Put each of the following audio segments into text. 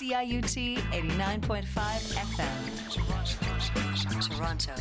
CIUT 89.5 FM. Toronto.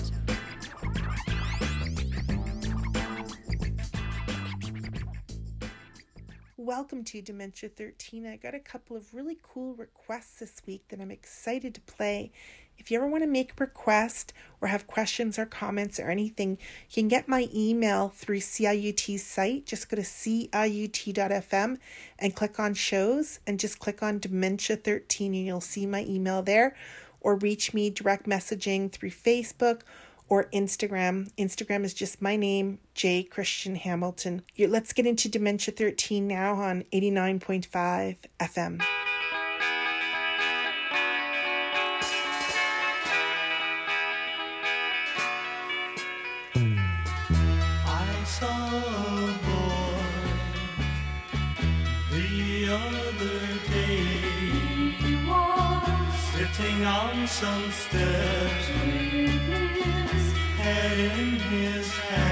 Welcome to Dementia 13. I got a couple of really cool requests this week that I'm excited to play. If you ever want to make a request or have questions or comments or anything, you can get my email through CIUT's site. Just go to ciut.fm and click on shows and just click on Dementia 13 and you'll see my email there. Or reach me direct messaging through Facebook or Instagram. Instagram is just my name, J. Christian Hamilton. Let's get into Dementia 13 now on 89.5 FM. On some steps, head in his hand.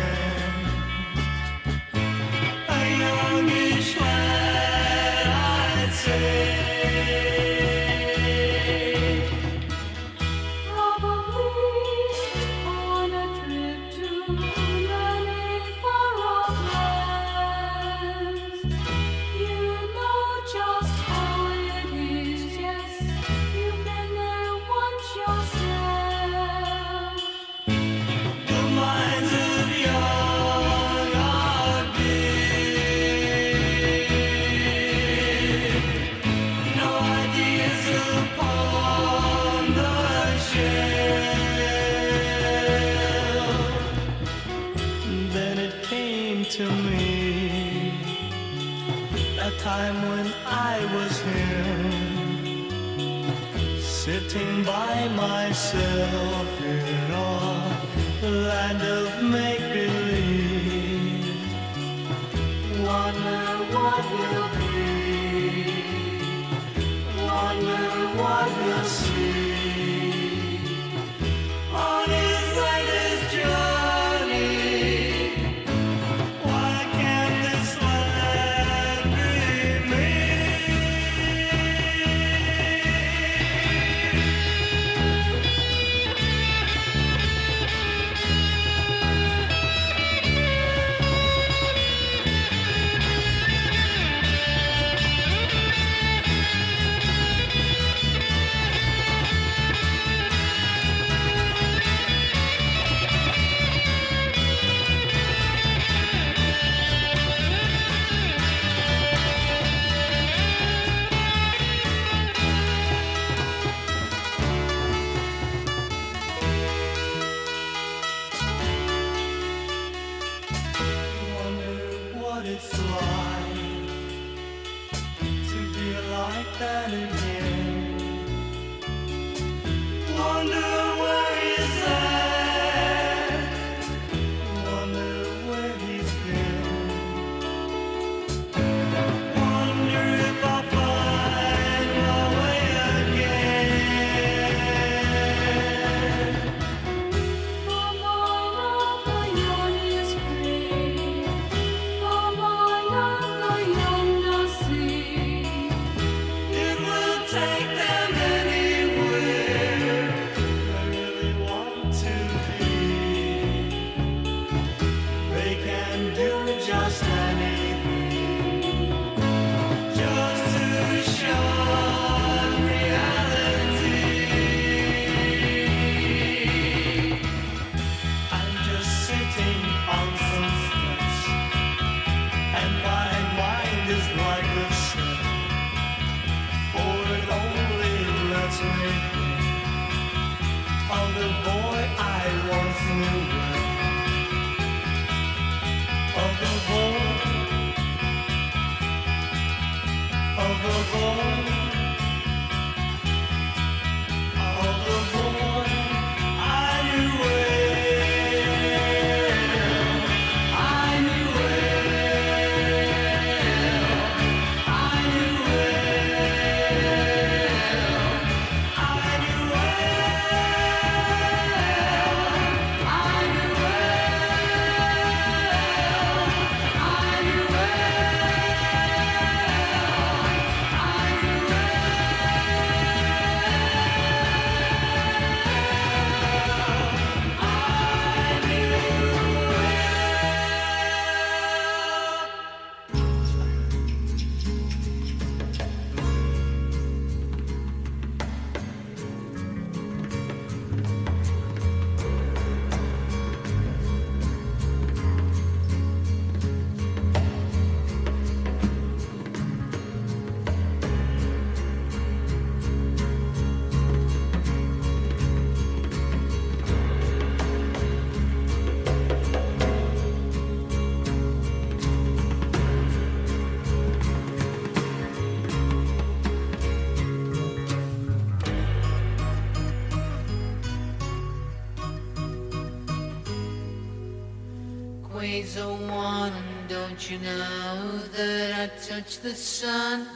you know that I touch the sun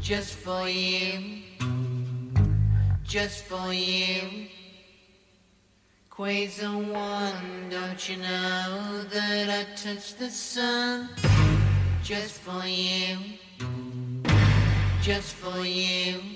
just for you, just for you? Quasar One, don't you know that I touch the sun just for you, just for you?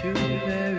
To very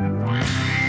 We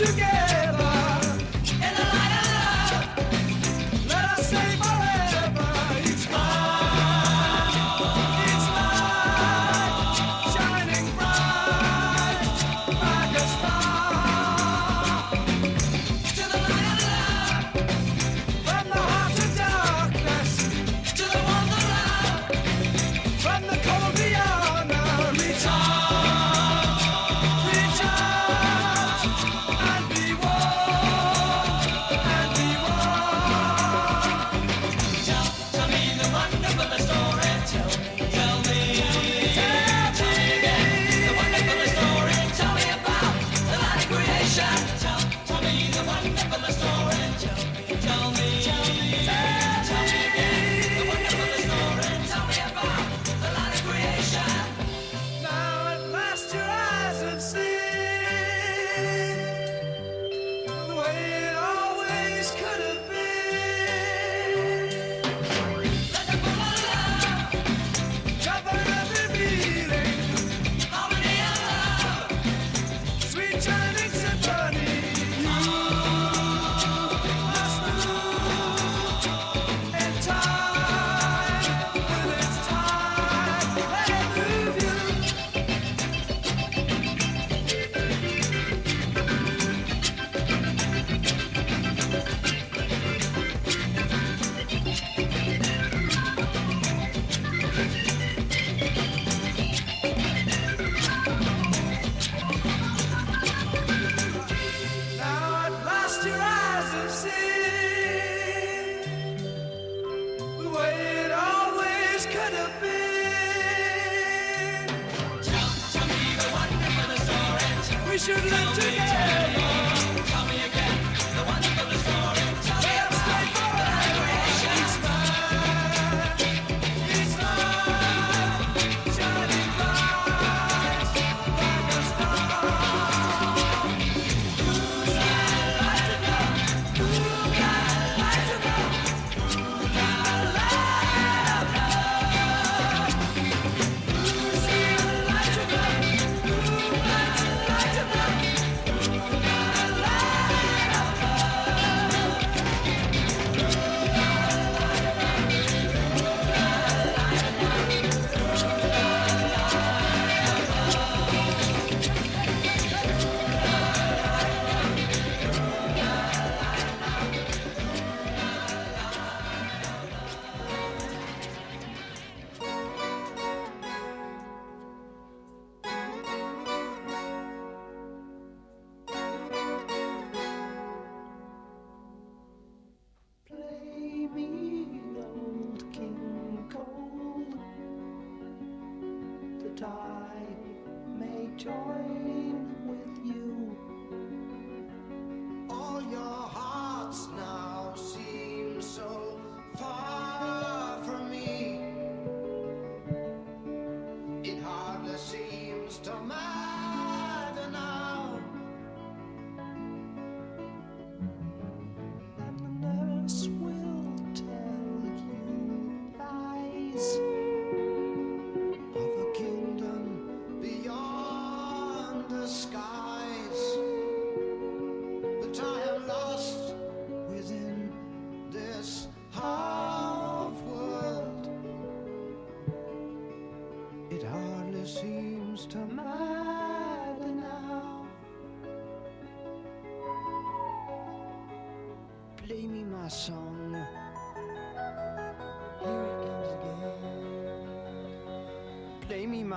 together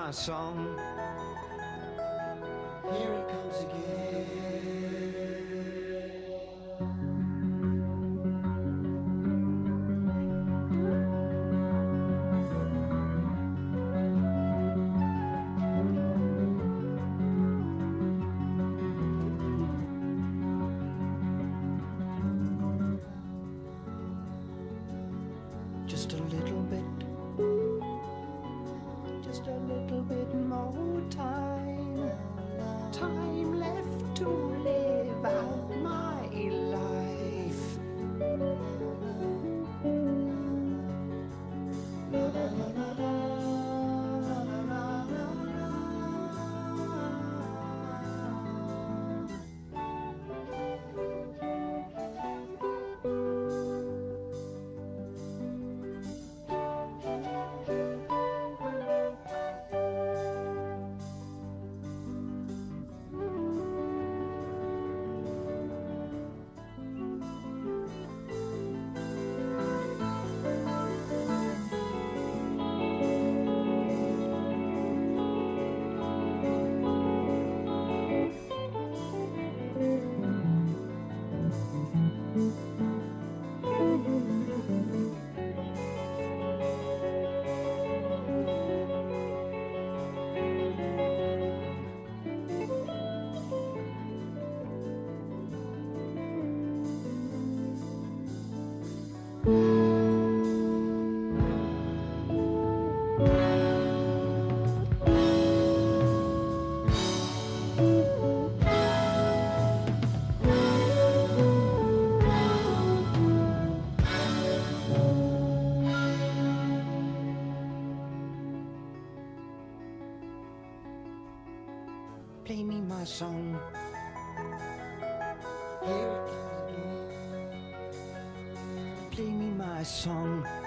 my song. Song.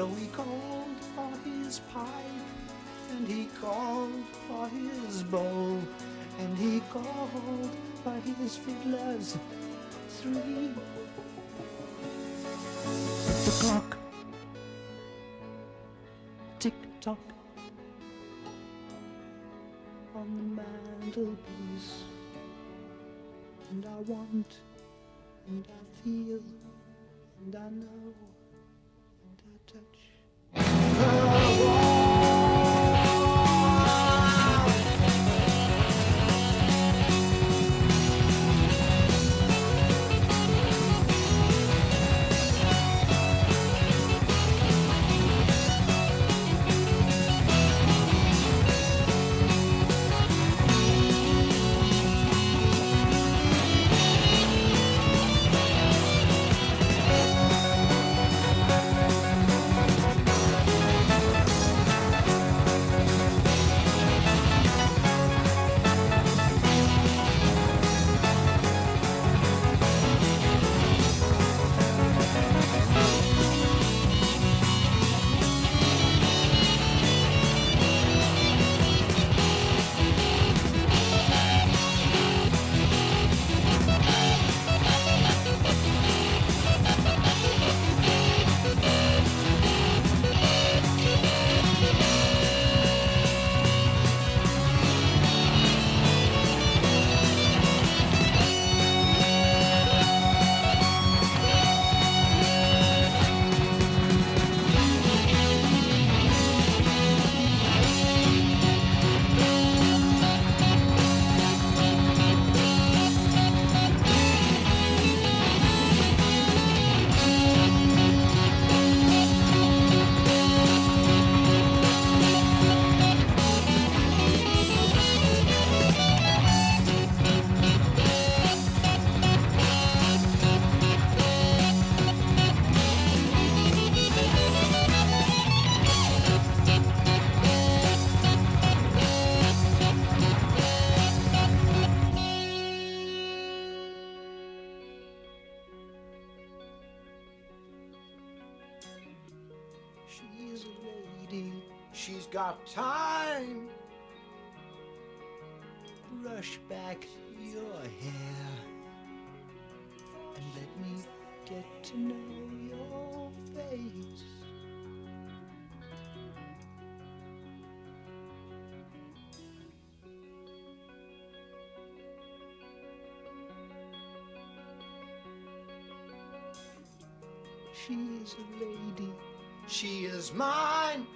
So he called for his pipe and he called for his bow, and he called for his fiddlers three. The clock tick tock on the mantelpiece, and I want, and I feel, and I know, touch. She's a lady, she is mine.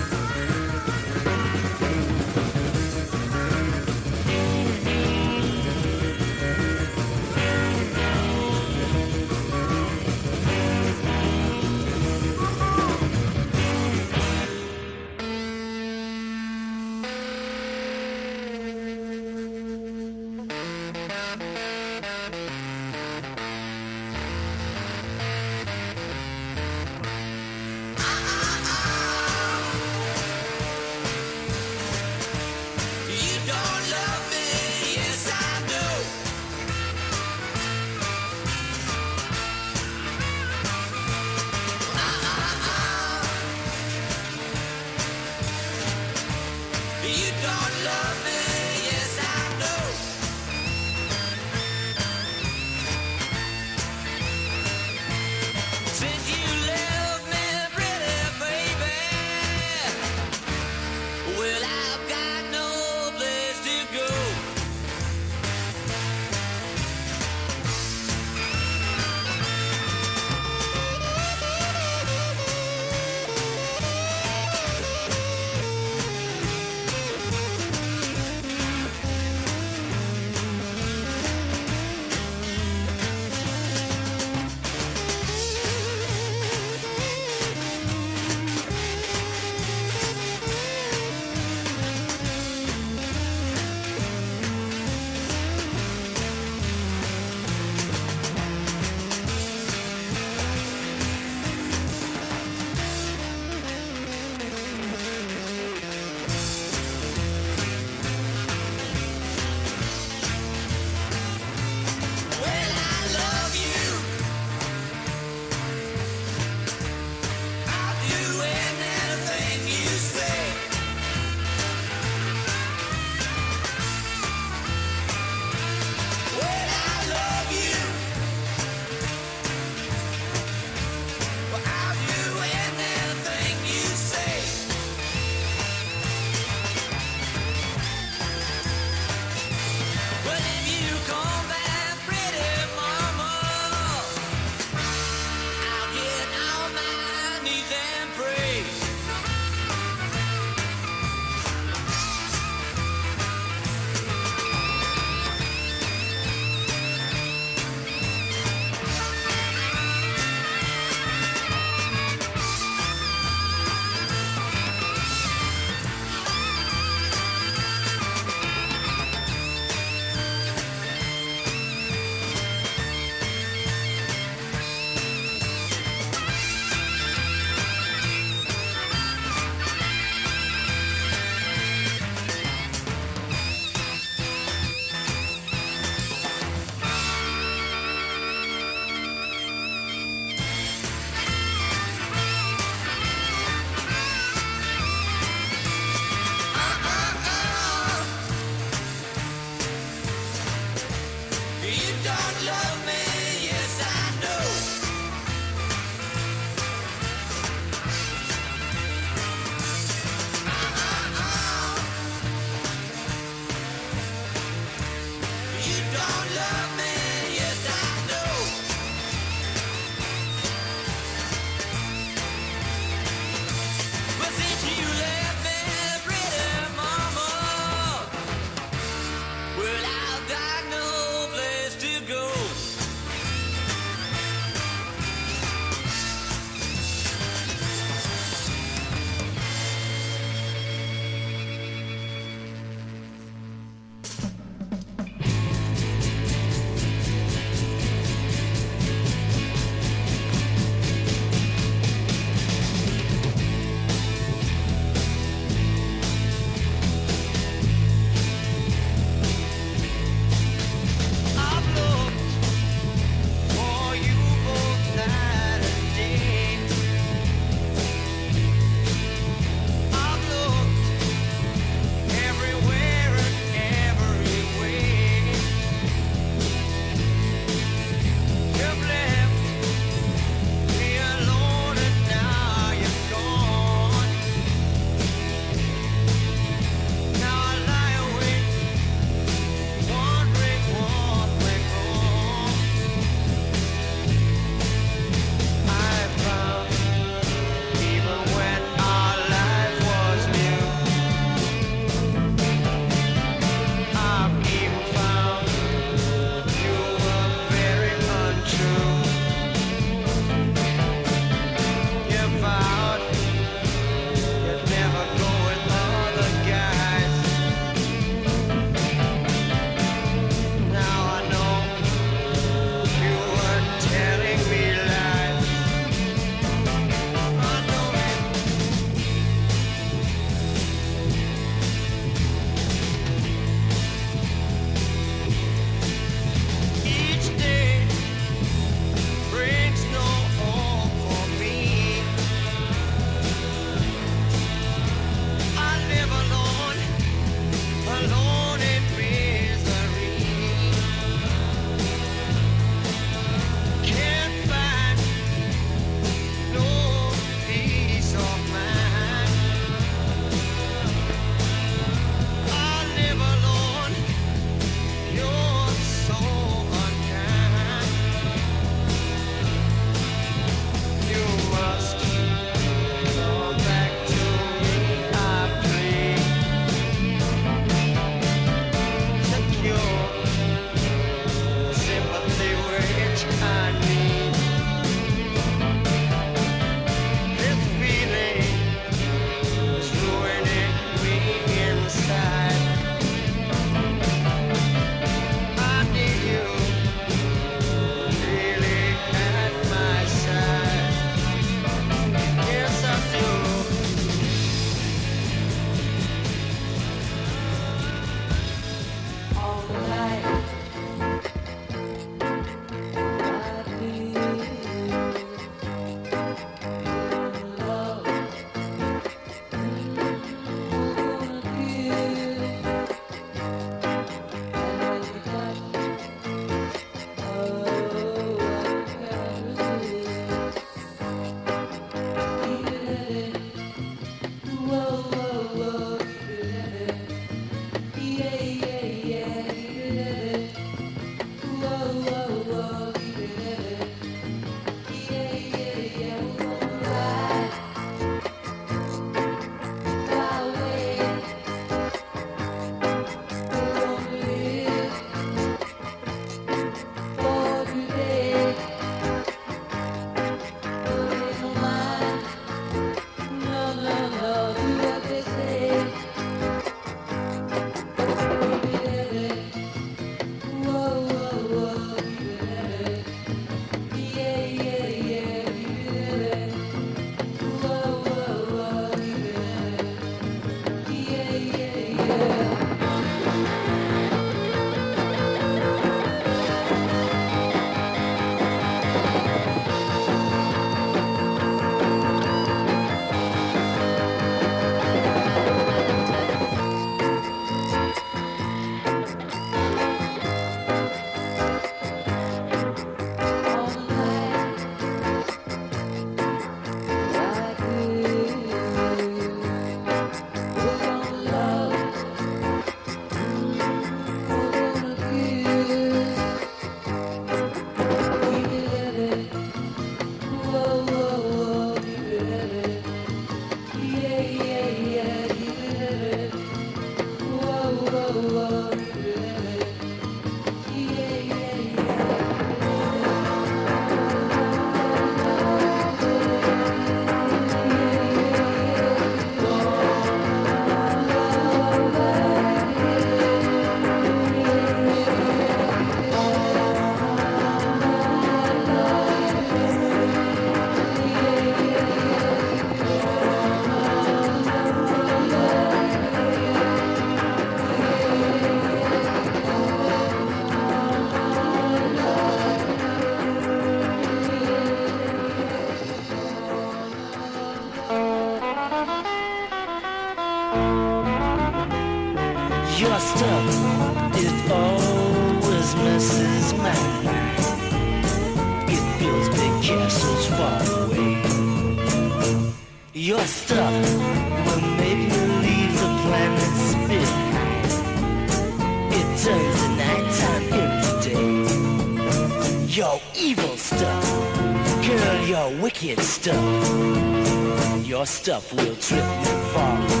Stuff. Your stuff will trip me far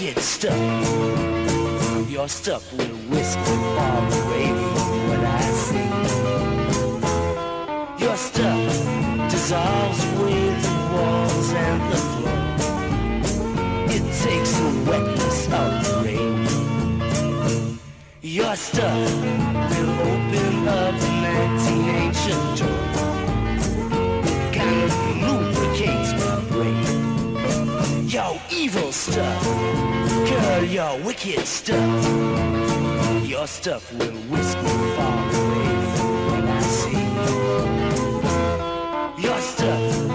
your stuck. stuff. Your stuff will whisk me far away from what I see. Your stuff dissolves away the walls and the floor. It takes the wetness of the rain. Your stuff will open up an anti-ancient door. It kind of lubricates my brain. Your evil stuff, girl, your wicked stuff. Your stuff will whisk me far away from what I see. Your stuff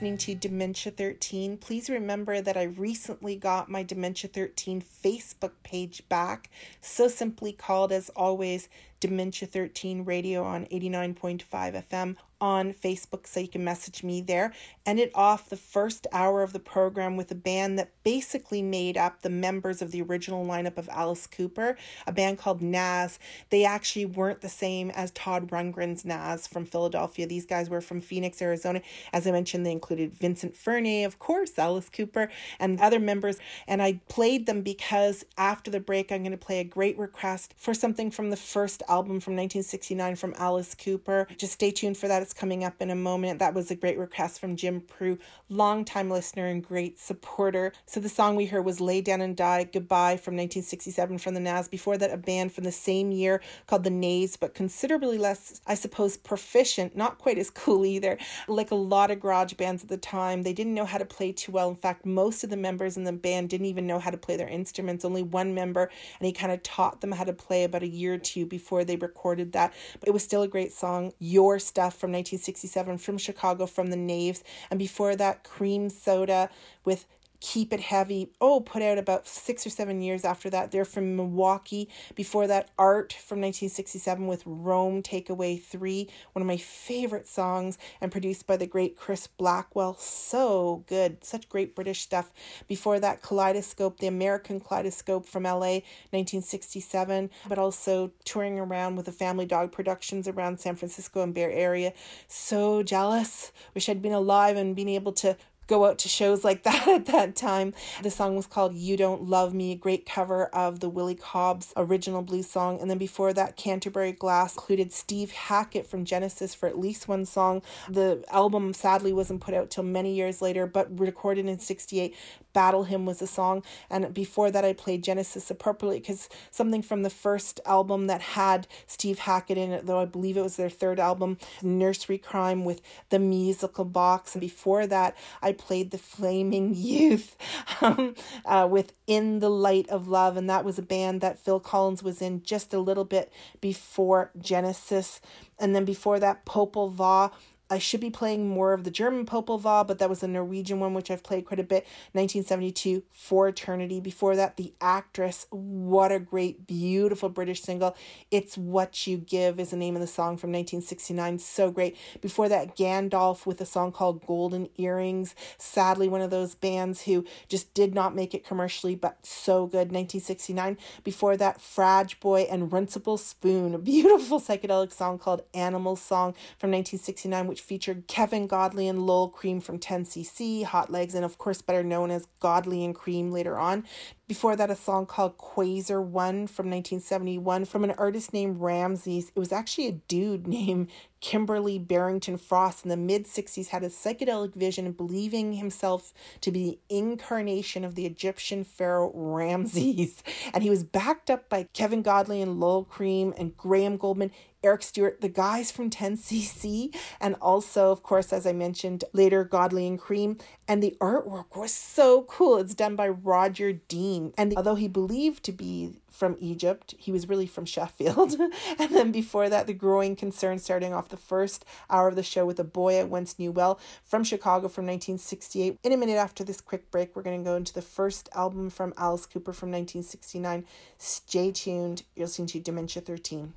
listening to Dementia 13. Please remember that I recently got my Dementia 13 Facebook page back, so simply called as always Dementia 13 Radio on 89.5 FM on Facebook, so you can message me there. Ended off the first hour of the program with a band that basically made up the members of the original lineup of Alice Cooper, a band called Nazz. They actually weren't the same as Todd Rundgren's Nazz from Philadelphia. These guys were from Phoenix, Arizona. As I mentioned, they included Vincent Furnier, of course, Alice Cooper, and other members. And I played them because after the break, I'm going to play a great request for something from the first album from 1969 from Alice Cooper. Just stay tuned for that. It's Chorus coming up in a moment. That was a great request from Jim Prue, longtime listener and great supporter. So the song we heard was Lay Down and Die Goodbye from 1967 from the Nazz. Before that, a band from the same year called the Knaves, but considerably less, I suppose, proficient, not quite as cool either. Like a lot of garage bands at the time, they didn't know how to play too well. In fact, most of the members in the band didn't even know how to play their instruments. Only one member, and he kind of taught them how to play about a year or two before they recorded that. But it was still a great song. Your Stuff from 1967 from Chicago from the Knaves. And before that, Cream Soda with Keep It Heavy. Oh, put out about six or seven years after that. They're from Milwaukee. Before that, Art from 1967 with Rome Takeaway 3, one of my favorite songs, and produced by the great Chris Blackwell. So good. Such great British stuff. Before that, Kaleidoscope, the American Kaleidoscope from LA, 1967, but also touring around with the Family Dog Productions around San Francisco and Bay Area. So jealous. Wish I'd been alive and been able to go out to shows like that at that time. The song was called You Don't Love Me, a great cover of the Willie Cobbs original blues song. And then before that, Canterbury Glass included Steve Hackett from Genesis for at least one song. The album sadly wasn't put out till many years later, but recorded in 68. Battle Hymn was a song. And before that, I played Genesis appropriately because something from the first album that had Steve Hackett in it, though I believe it was their third album, Nursery Cryme with the musical box. And before that, I played the Flaming Youth um, uh, with In the Light of Love. And that was a band that Phil Collins was in just a little bit before Genesis. And then before that, Popol Vuh. I should be playing more of the German Popol but that was a Norwegian one, which I've played quite a bit. 1972, For Eternity. Before that, The Actress. What a great, beautiful British single. It's What You Give is the name of the song from 1969. So great. Before that, Gandalf with a song called Golden Earrings. Sadly, one of those bands who just did not make it commercially, but so good. 1969. Before that, Frabjoy and Runcible Spoon. A beautiful psychedelic song called Animal Song from 1969, which featured Kevin Godley and Lol Creme from 10cc, Hot Legs, and of course better known as Godley and Creme later on. Before that, a song called Quasar One from 1971 from an artist named Ramses. It was actually a dude named Kimberly Barrington Frost in the mid 60s had a psychedelic vision believing himself to be the incarnation of the Egyptian pharaoh Ramses. And he was backed up by Kevin Godley and Lol Creme and Graham Gouldman. Eric Stewart, the guys from 10cc, and also, of course, as I mentioned later, Godley and Creme. And the artwork was so cool. It's done by Roger Dean. And although he believed to be from Egypt, he was really from Sheffield. and then before that, The Growing Concern, starting off the first hour of the show with A Boy I Once Knew Well from Chicago from 1968. In a minute after this quick break, we're going to go into the first album from Alice Cooper from 1969. Stay tuned. You're listening to Dementia 13.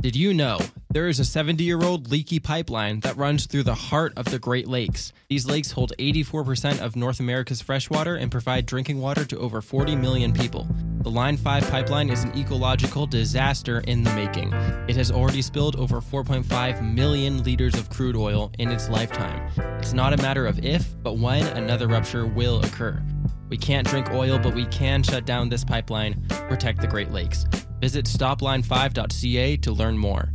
Did you know there is a 70 year old leaky pipeline that runs through the heart of the Great Lakes? These lakes hold 84% of North America's freshwater and provide drinking water to over 40 million people. The Line 5 pipeline is an ecological disaster in the making. It has already spilled over 4.5 million liters of crude oil in its lifetime. It's not a matter of if, but when another rupture will occur. We can't drink oil, but we can shut down this pipeline, protect the Great Lakes. Visit stopline5.ca to learn more.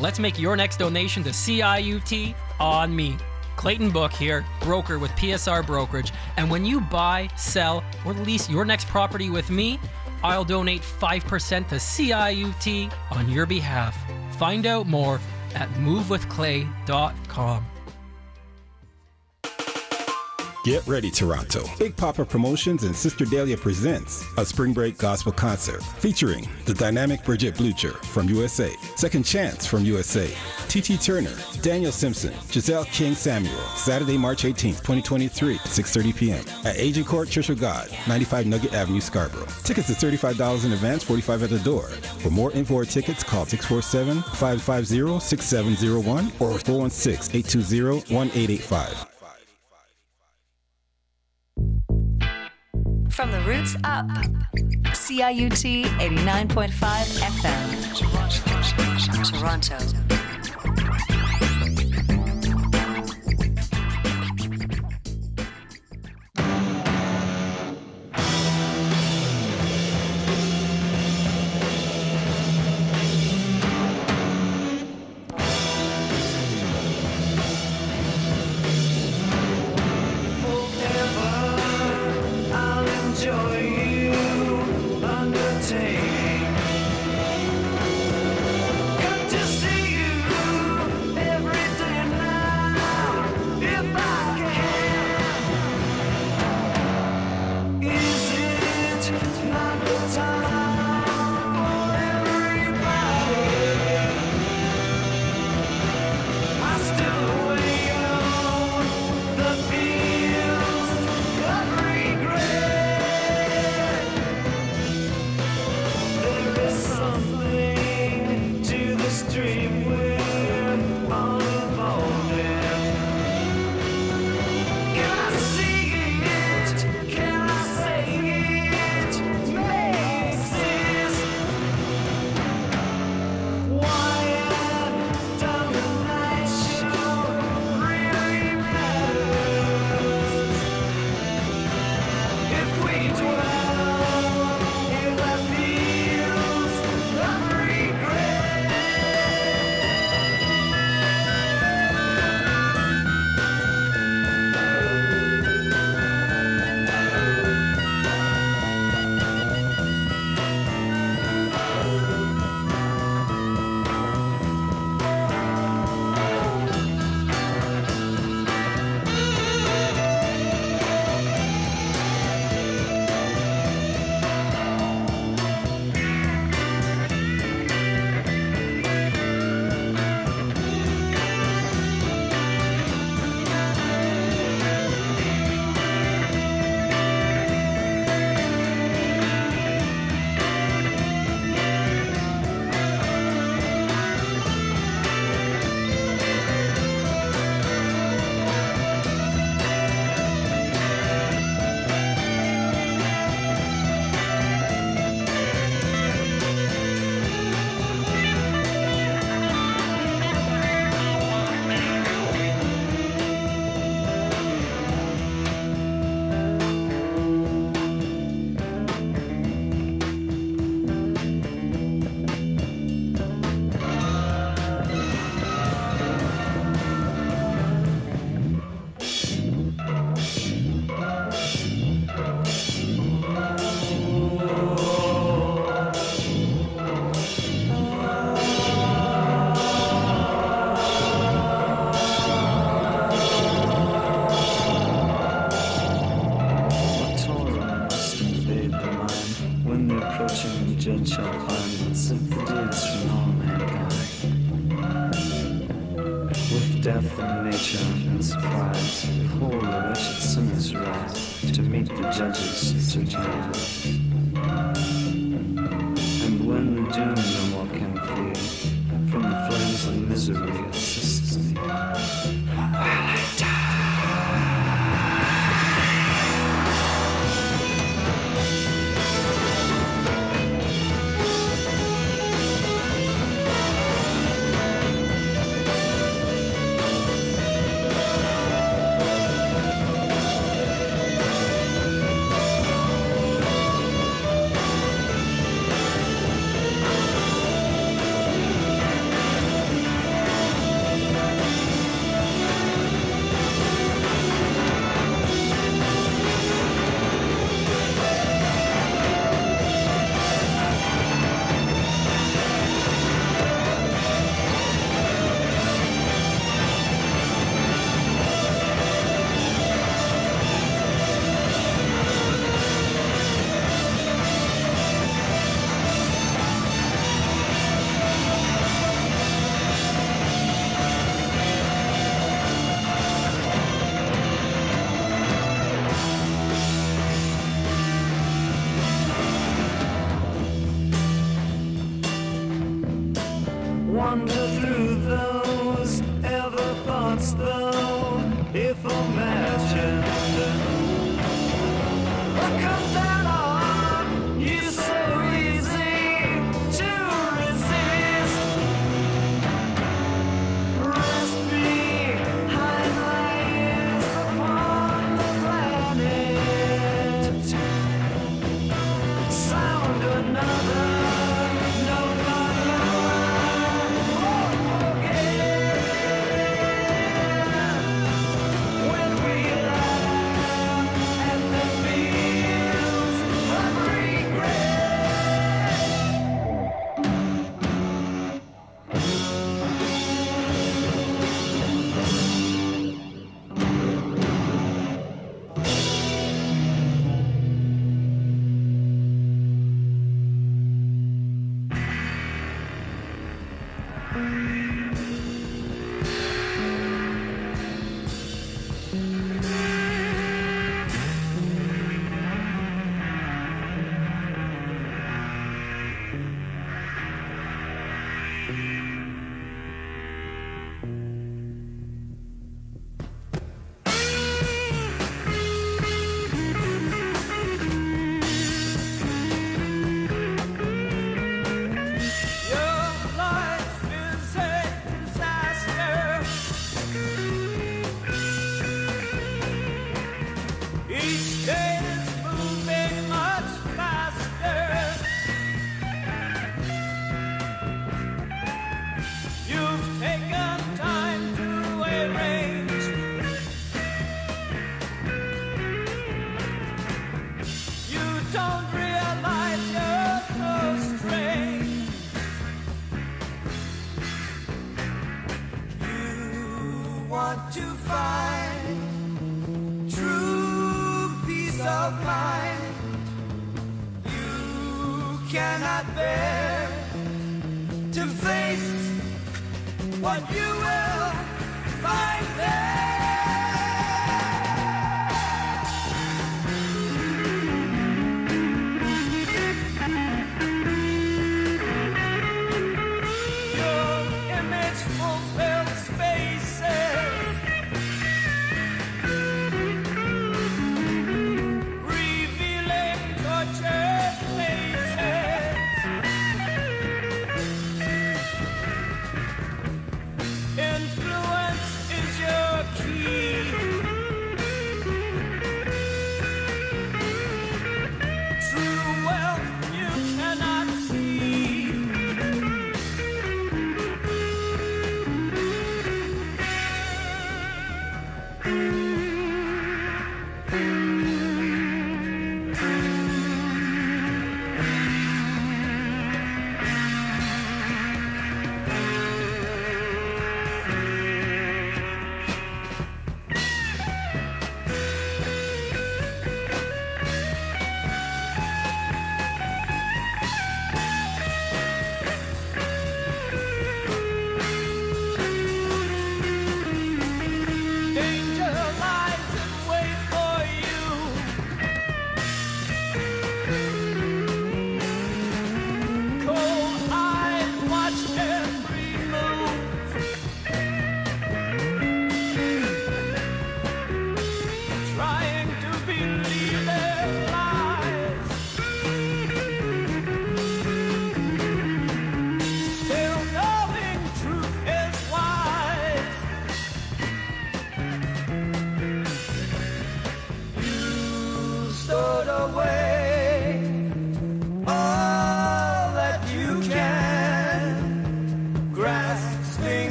Let's make your next donation to CIUT on me. Clayton Book here, broker with PSR Brokerage. And when you buy, sell, or lease your next property with me, I'll donate 5% to CIUT on your behalf. Find out more at movewithclay.com. Get ready, Toronto. Big Papa Promotions and Sister Dahlia presents a spring break gospel concert featuring the dynamic Bridget Blucher from USA, Second Chance from USA, T.T. Turner, Daniel Simpson, Giselle King Samuel, Saturday, March 18th, 2023, 6.30 p.m. at Agincourt Church of God, 95 Nugget Avenue, Scarborough. Tickets is $35 in advance, 45 at the door. For more info or tickets, call 647-550-6701 or 416-820-1885. From the roots up. CIUT 89.5 FM. Toronto.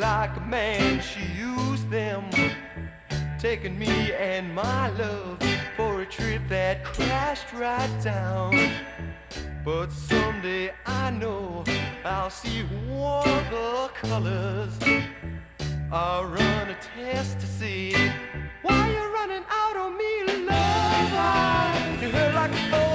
Like a man, she used them, taking me and my love for a trip that crashed right down. But someday I know I'll see all the colors. I'll run a test to see why you're running out on me, love. I, you hurt like a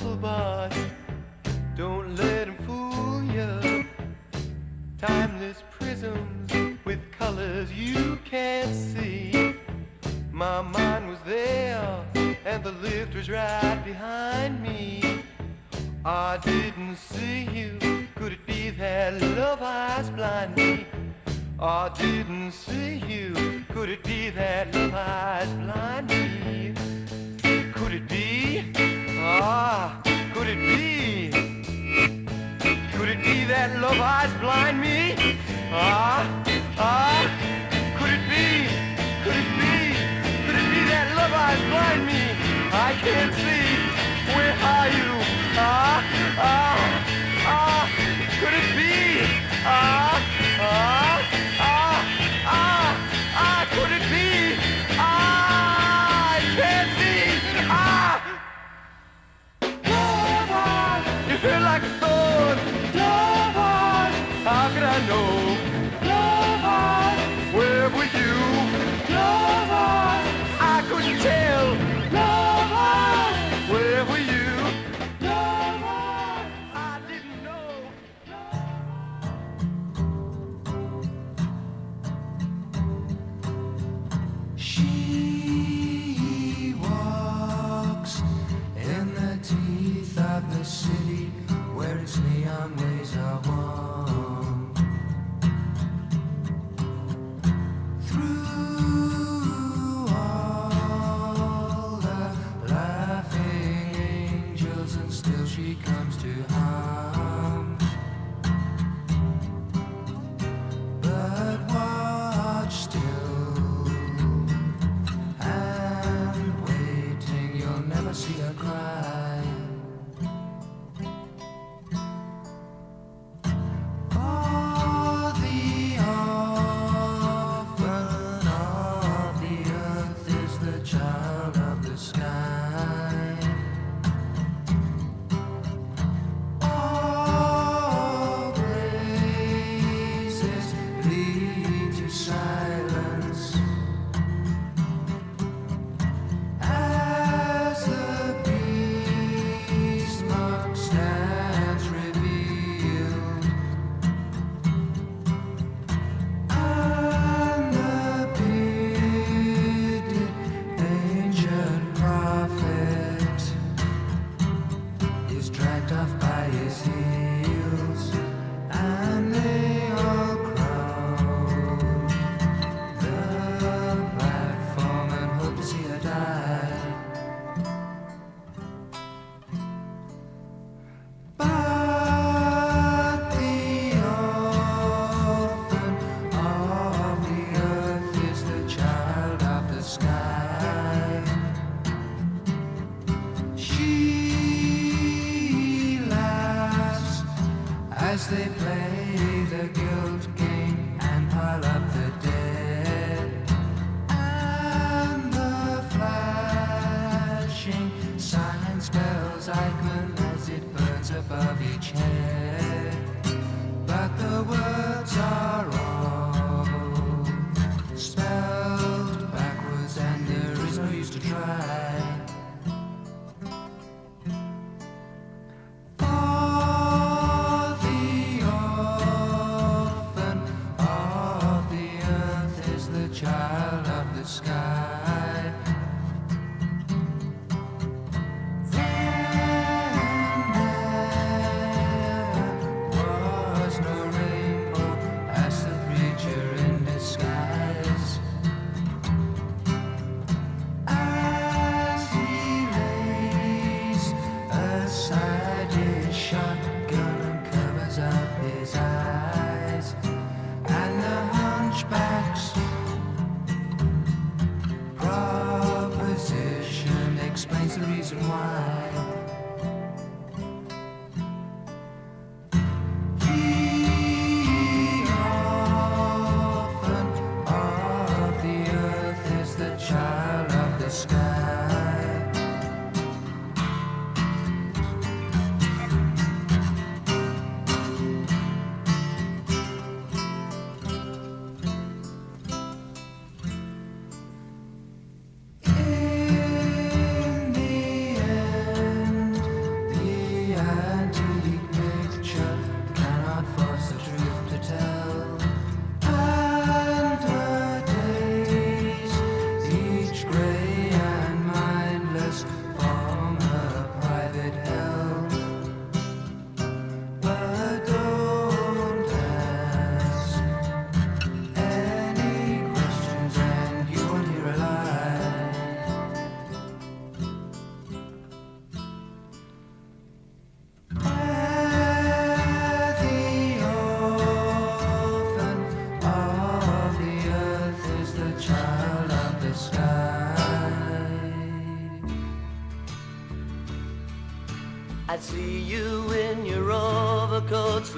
eyes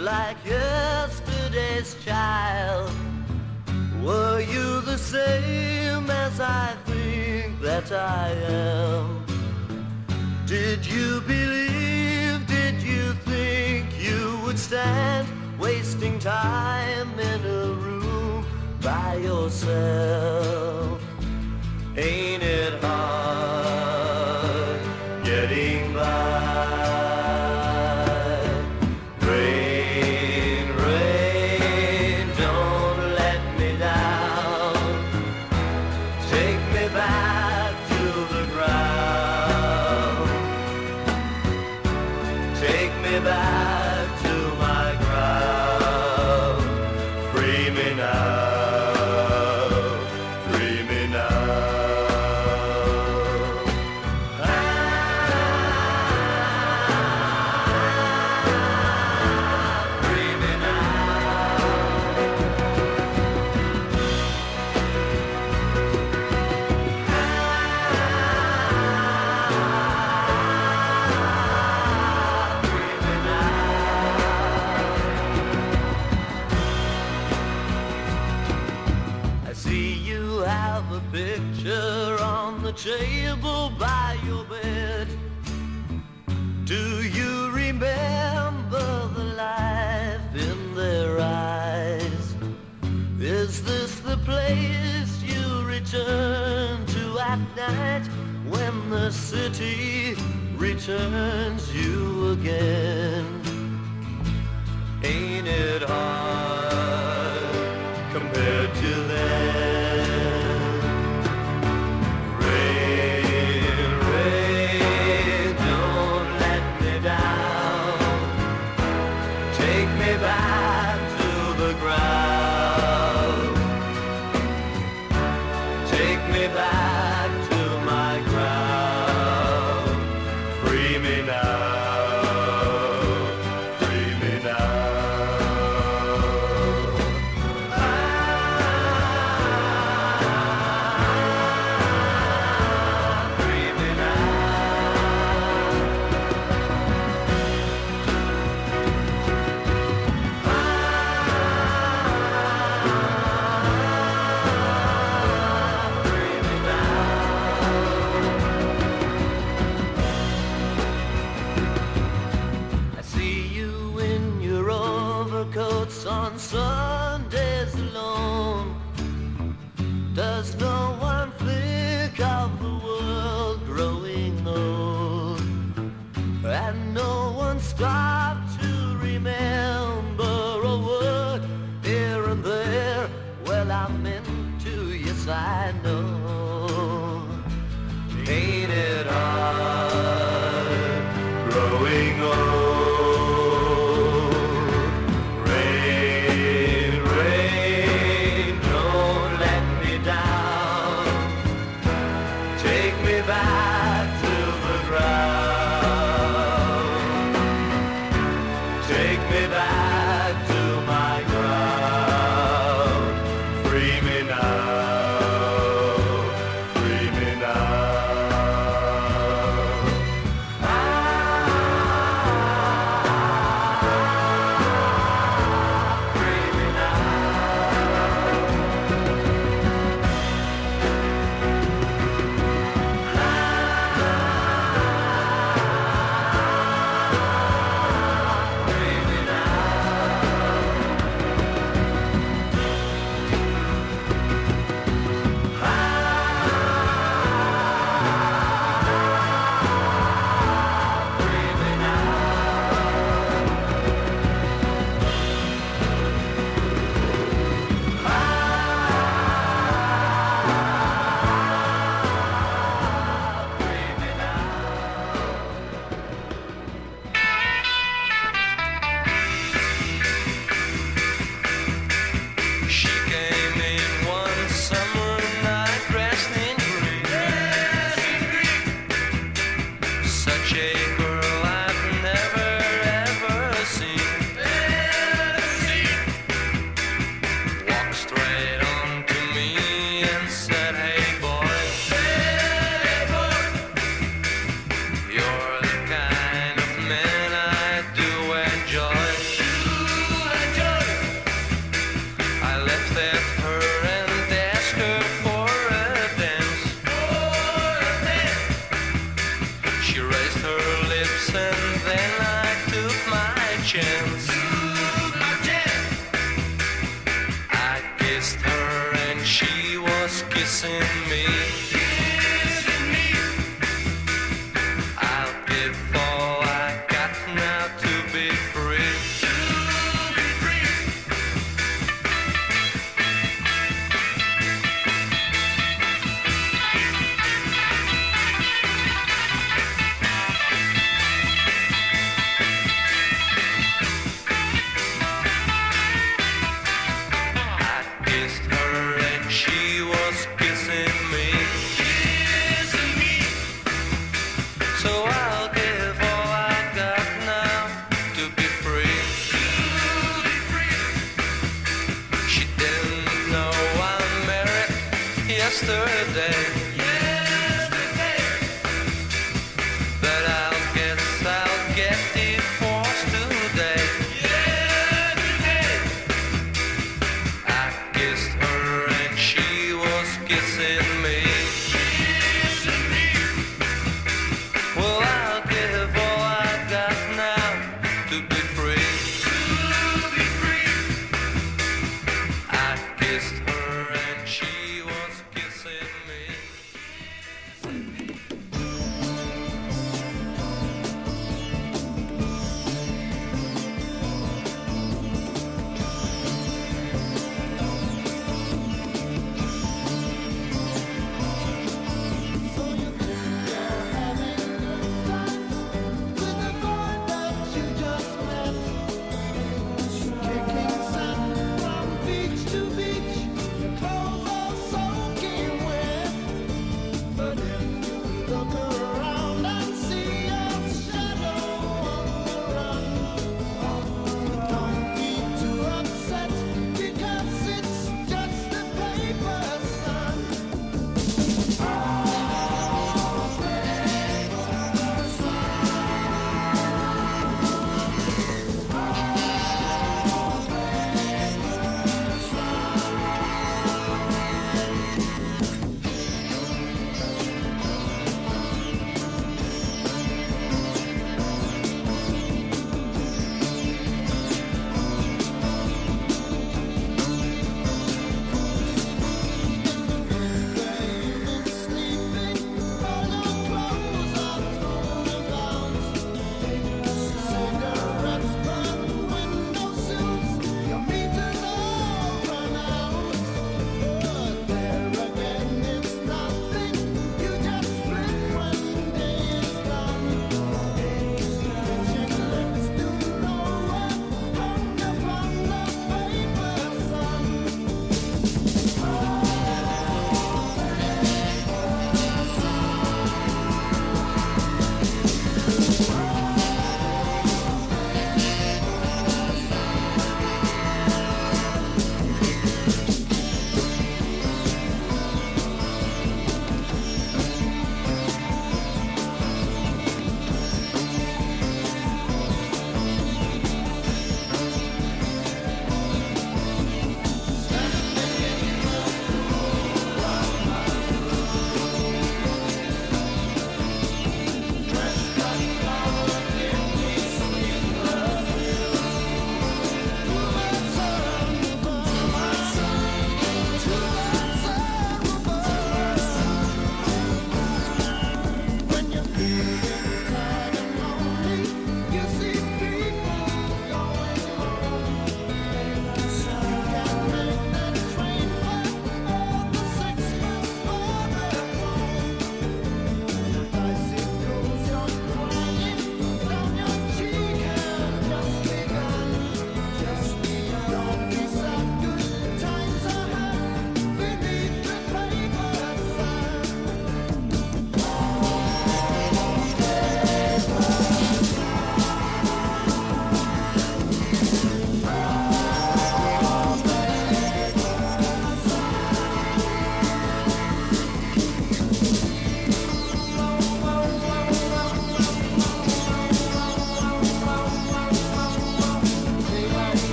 like yesterday's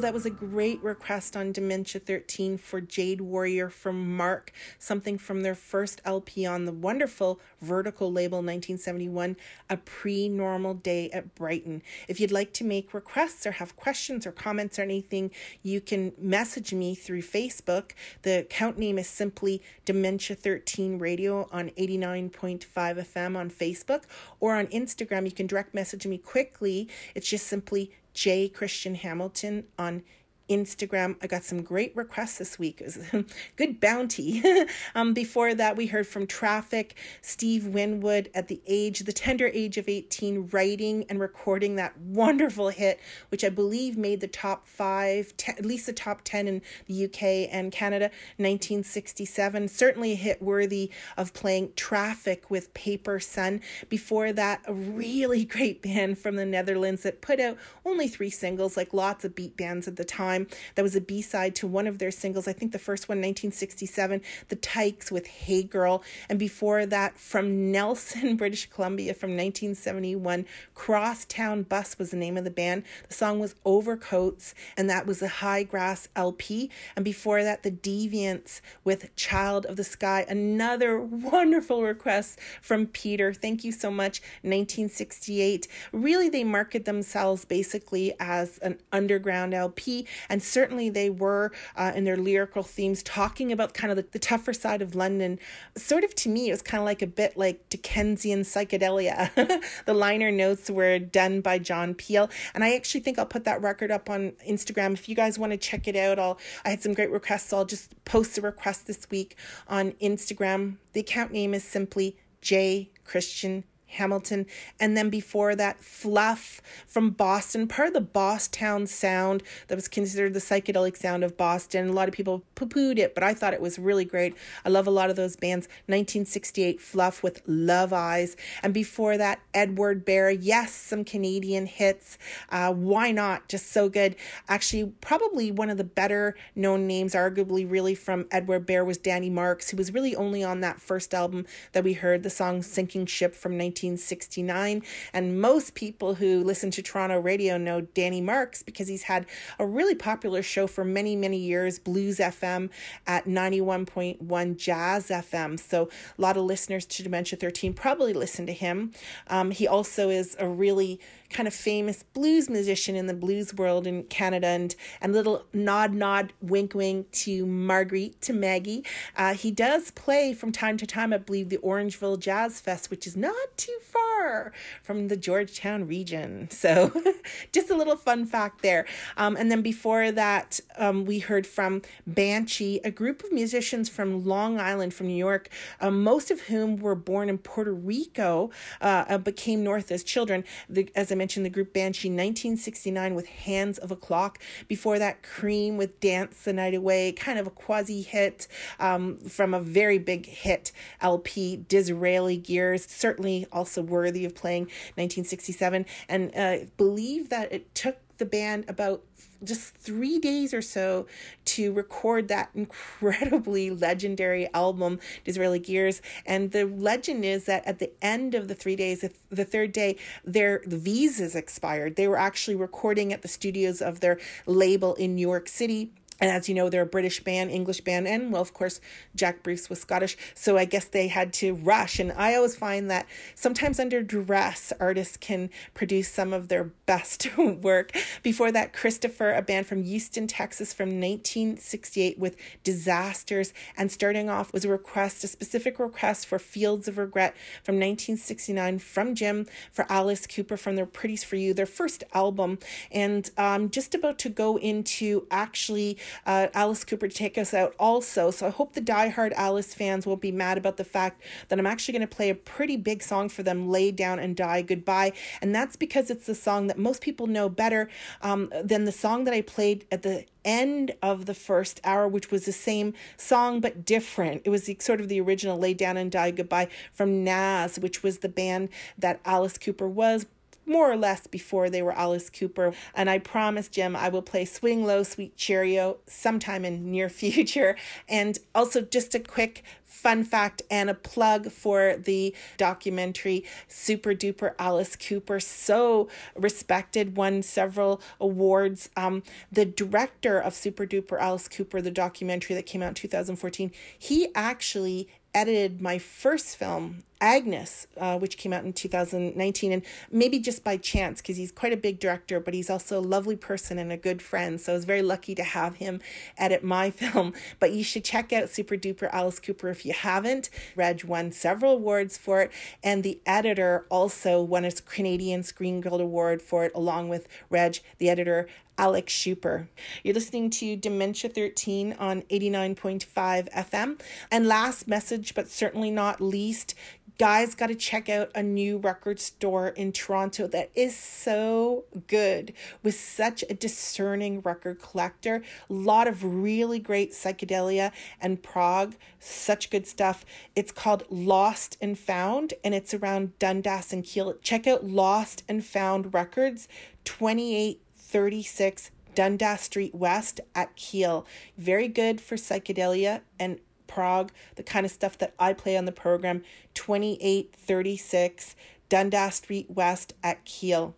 that was a great request on Dementia 13 for Jade Warrior from Mark, something from their first LP on the wonderful Vertigo label 1971, A Pre Normal Day at Brighton. If you'd like to make requests or have questions or comments or anything, you can message me through Facebook. The account name is simply Dementia 13 Radio on 89.5 FM on Facebook or on Instagram. You can direct message me quickly. It's just simply J. Christian Hamilton on Instagram. I got some great requests this week. It was good bounty. um, before that, we heard from Traffic, Steve Winwood at the age, the tender age of 18, writing and recording that wonderful hit, which I believe made the top five, at least the top 10 in the UK and Canada, 1967. Certainly a hit worthy of playing Traffic with Paper Sun. Before that, a really great band from the Netherlands that put out only three singles, like lots of beat bands at the time. That was a B side to one of their singles. I think the first one, 1967, The Tykes with Hey Girl. And before that, from Nelson, British Columbia, from 1971, Crosstown Bus was the name of the band. The song was Overcoats, and that was a High Grass LP. And before that, The Deviants with Child of the Sky. Another wonderful request from Peter. Thank you so much. 1968. Really, they market themselves basically as an underground LP, and certainly they were uh, in their lyrical themes talking about kind of the, the tougher side of London. Sort of to me, it was kind of like a bit like Dickensian psychedelia. the liner notes were done by John Peel, and I actually think I'll put that record up on Instagram if you guys want to check it out. I'll I had some great requests, so I'll just post a request this week on Instagram. The account name is simply J Christian Hamilton. And then before that, Fluff from Boston, part of the Boston sound that was considered the psychedelic sound of Boston. A lot of people poo pooed it, but I thought it was really great. I love a lot of those bands. 1968 Fluff with Love Eyes. And before that, Edward Bear. Yes, some Canadian hits. Uh, why not? Just so good. Actually, probably one of the better known names, arguably, really from Edward Bear was Danny Marks, who was really only on that first album that we heard, the song Sinking Ship from 1969. And most people who listen to Toronto radio know Danny Marks because he's had a really popular show for many, many years, Blues FM at 91.1 Jazz FM. So a lot of listeners to Dementia 13 probably listen to him. Um, he also is a really kind of famous blues musician in the blues world in Canada and and little nod nod wink wink to Marguerite to Maggie. Uh, he does play from time to time, I believe, the Orangeville Jazz Fest, which is not too far from the Georgetown region. So, just a little fun fact there. Um, and then before that, um, we heard from Banshee, a group of musicians from Long Island, from New York, um, most of whom were born in Puerto Rico, uh, but came north as children. The, as I mentioned, the group Banshee, 1969 with Hands of a Clock. Before that, Cream with Dance the Night Away, kind of a quasi hit um, from a very big hit LP, Disraeli Gears, certainly also worthy of playing 1967. And uh, believe that it took the band about just three days or so to record that incredibly legendary album, Disraeli Gears. And the legend is that at the end of the three days, the- the third day, their visas expired. They were actually recording at the studios of their label in New York City. And as you know, they're a British band, English band, and well, of course, Jack Bruce was Scottish. So I guess they had to rush. And I always find that sometimes under duress, artists can produce some of their best work. Before that, Christopher, a band from Houston, Texas from 1968 with Disasters. And starting off was a request, a specific request for Fields of Regret from 1969 from Jim for Alice Cooper from their Pretties for You, their first album. And um, just about to go into actually uh, Alice Cooper to take us out also. So I hope the diehard Alice fans won't be mad about the fact that I'm actually going to play a pretty big song for them, Lay Down and Die Goodbye. And that's because it's the song that most people know better um, than the song that I played at the end of the first hour, which was the same song but different. It was the, sort of the original Lay Down and Die Goodbye from Nazz, which was the band that Alice Cooper was more or less before they were Alice Cooper. And I promise, Jim, I will play Swing Low, Sweet Cheerio sometime in near future. And also just a quick fun fact and a plug for the documentary Super Duper Alice Cooper. So respected, won several awards. Um, the director of Super Duper Alice Cooper, the documentary that came out in 2014, he actually edited my first film, Agnes, uh, which came out in 2019, and maybe just by chance because he's quite a big director, but he's also a lovely person and a good friend. So I was very lucky to have him edit my film. But you should check out Super Duper Alice Cooper if you haven't. Reg won several awards for it, and the editor also won a Canadian Screen Guild Award for it, along with Reg, the editor. Alex Schuper. You're listening to Dementia 13 on 89.5 FM. And last message, but certainly not least, guys got to check out a new record store in Toronto that is so good with such a discerning record collector. A lot of really great psychedelia and prog, such good stuff. It's called Lost and Found and it's around Dundas and Keele. Check out Lost and Found Records 2836 Dundas Street West at Keele. Very good for psychedelia and prog, the kind of stuff that I play on the program. 2836 Dundas Street West at Keele.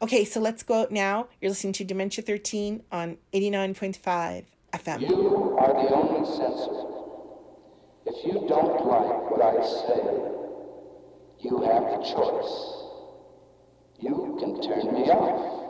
Okay, so let's go out now. You're listening to Dementia 13 on 89.5 FM. You are the only censor. If you don't like what I say, you have the choice. You can turn me off.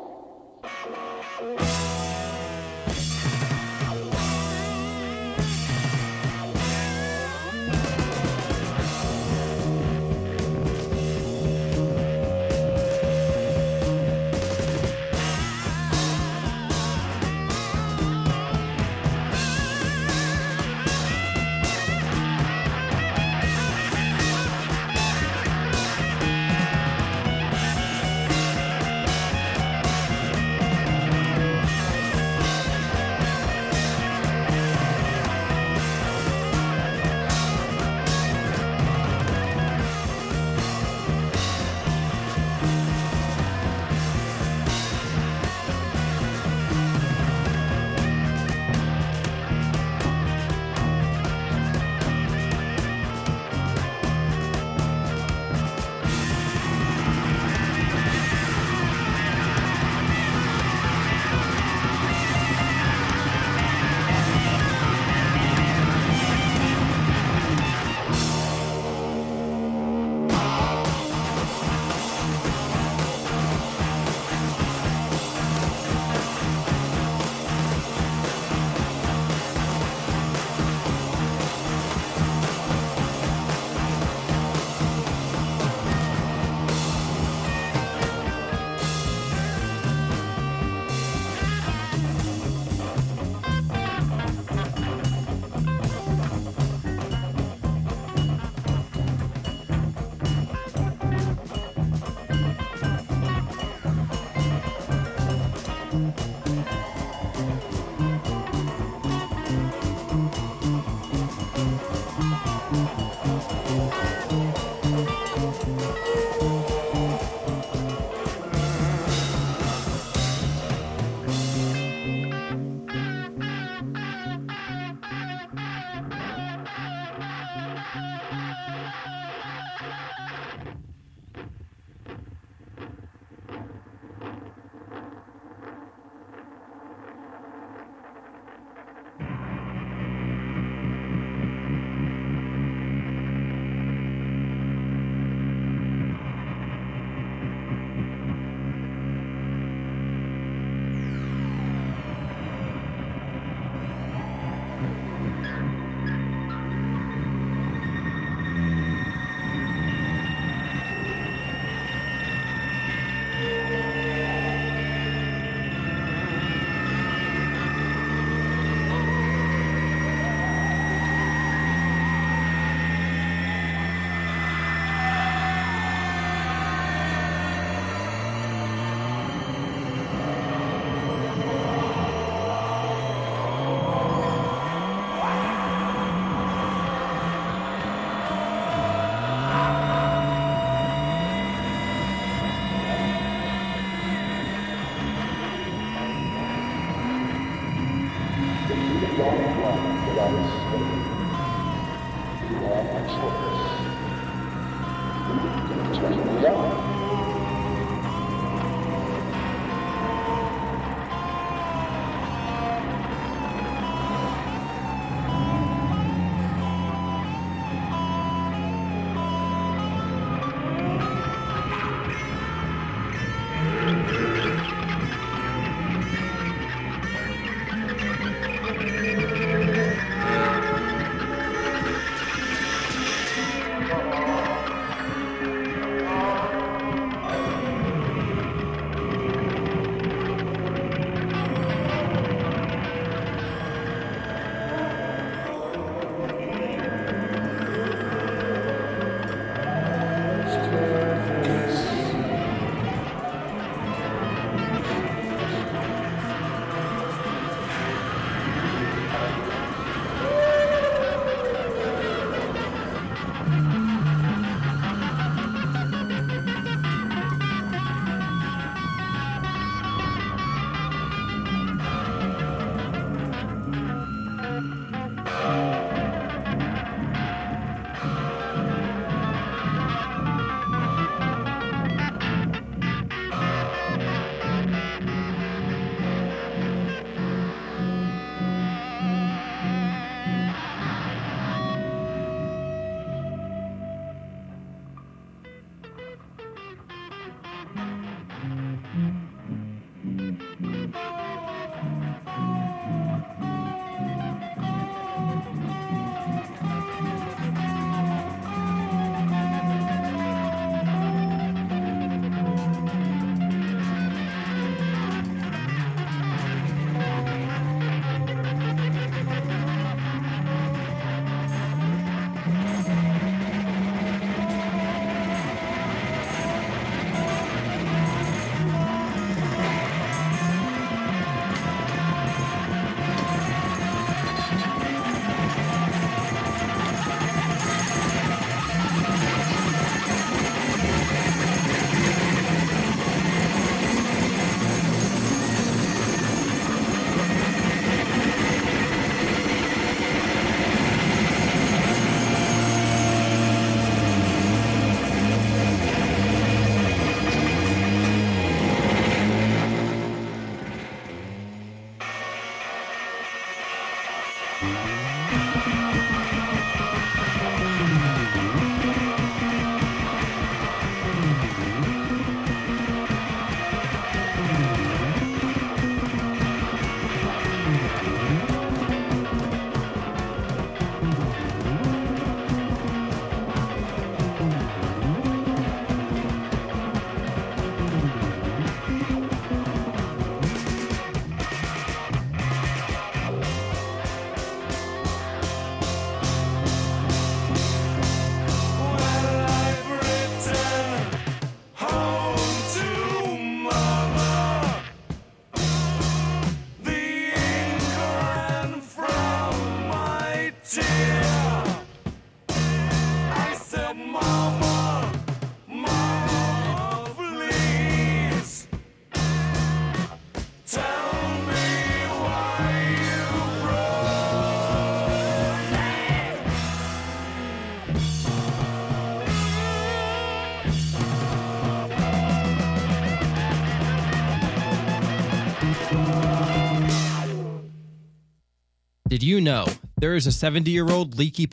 Did you know there is a 70 year old leaky pipe?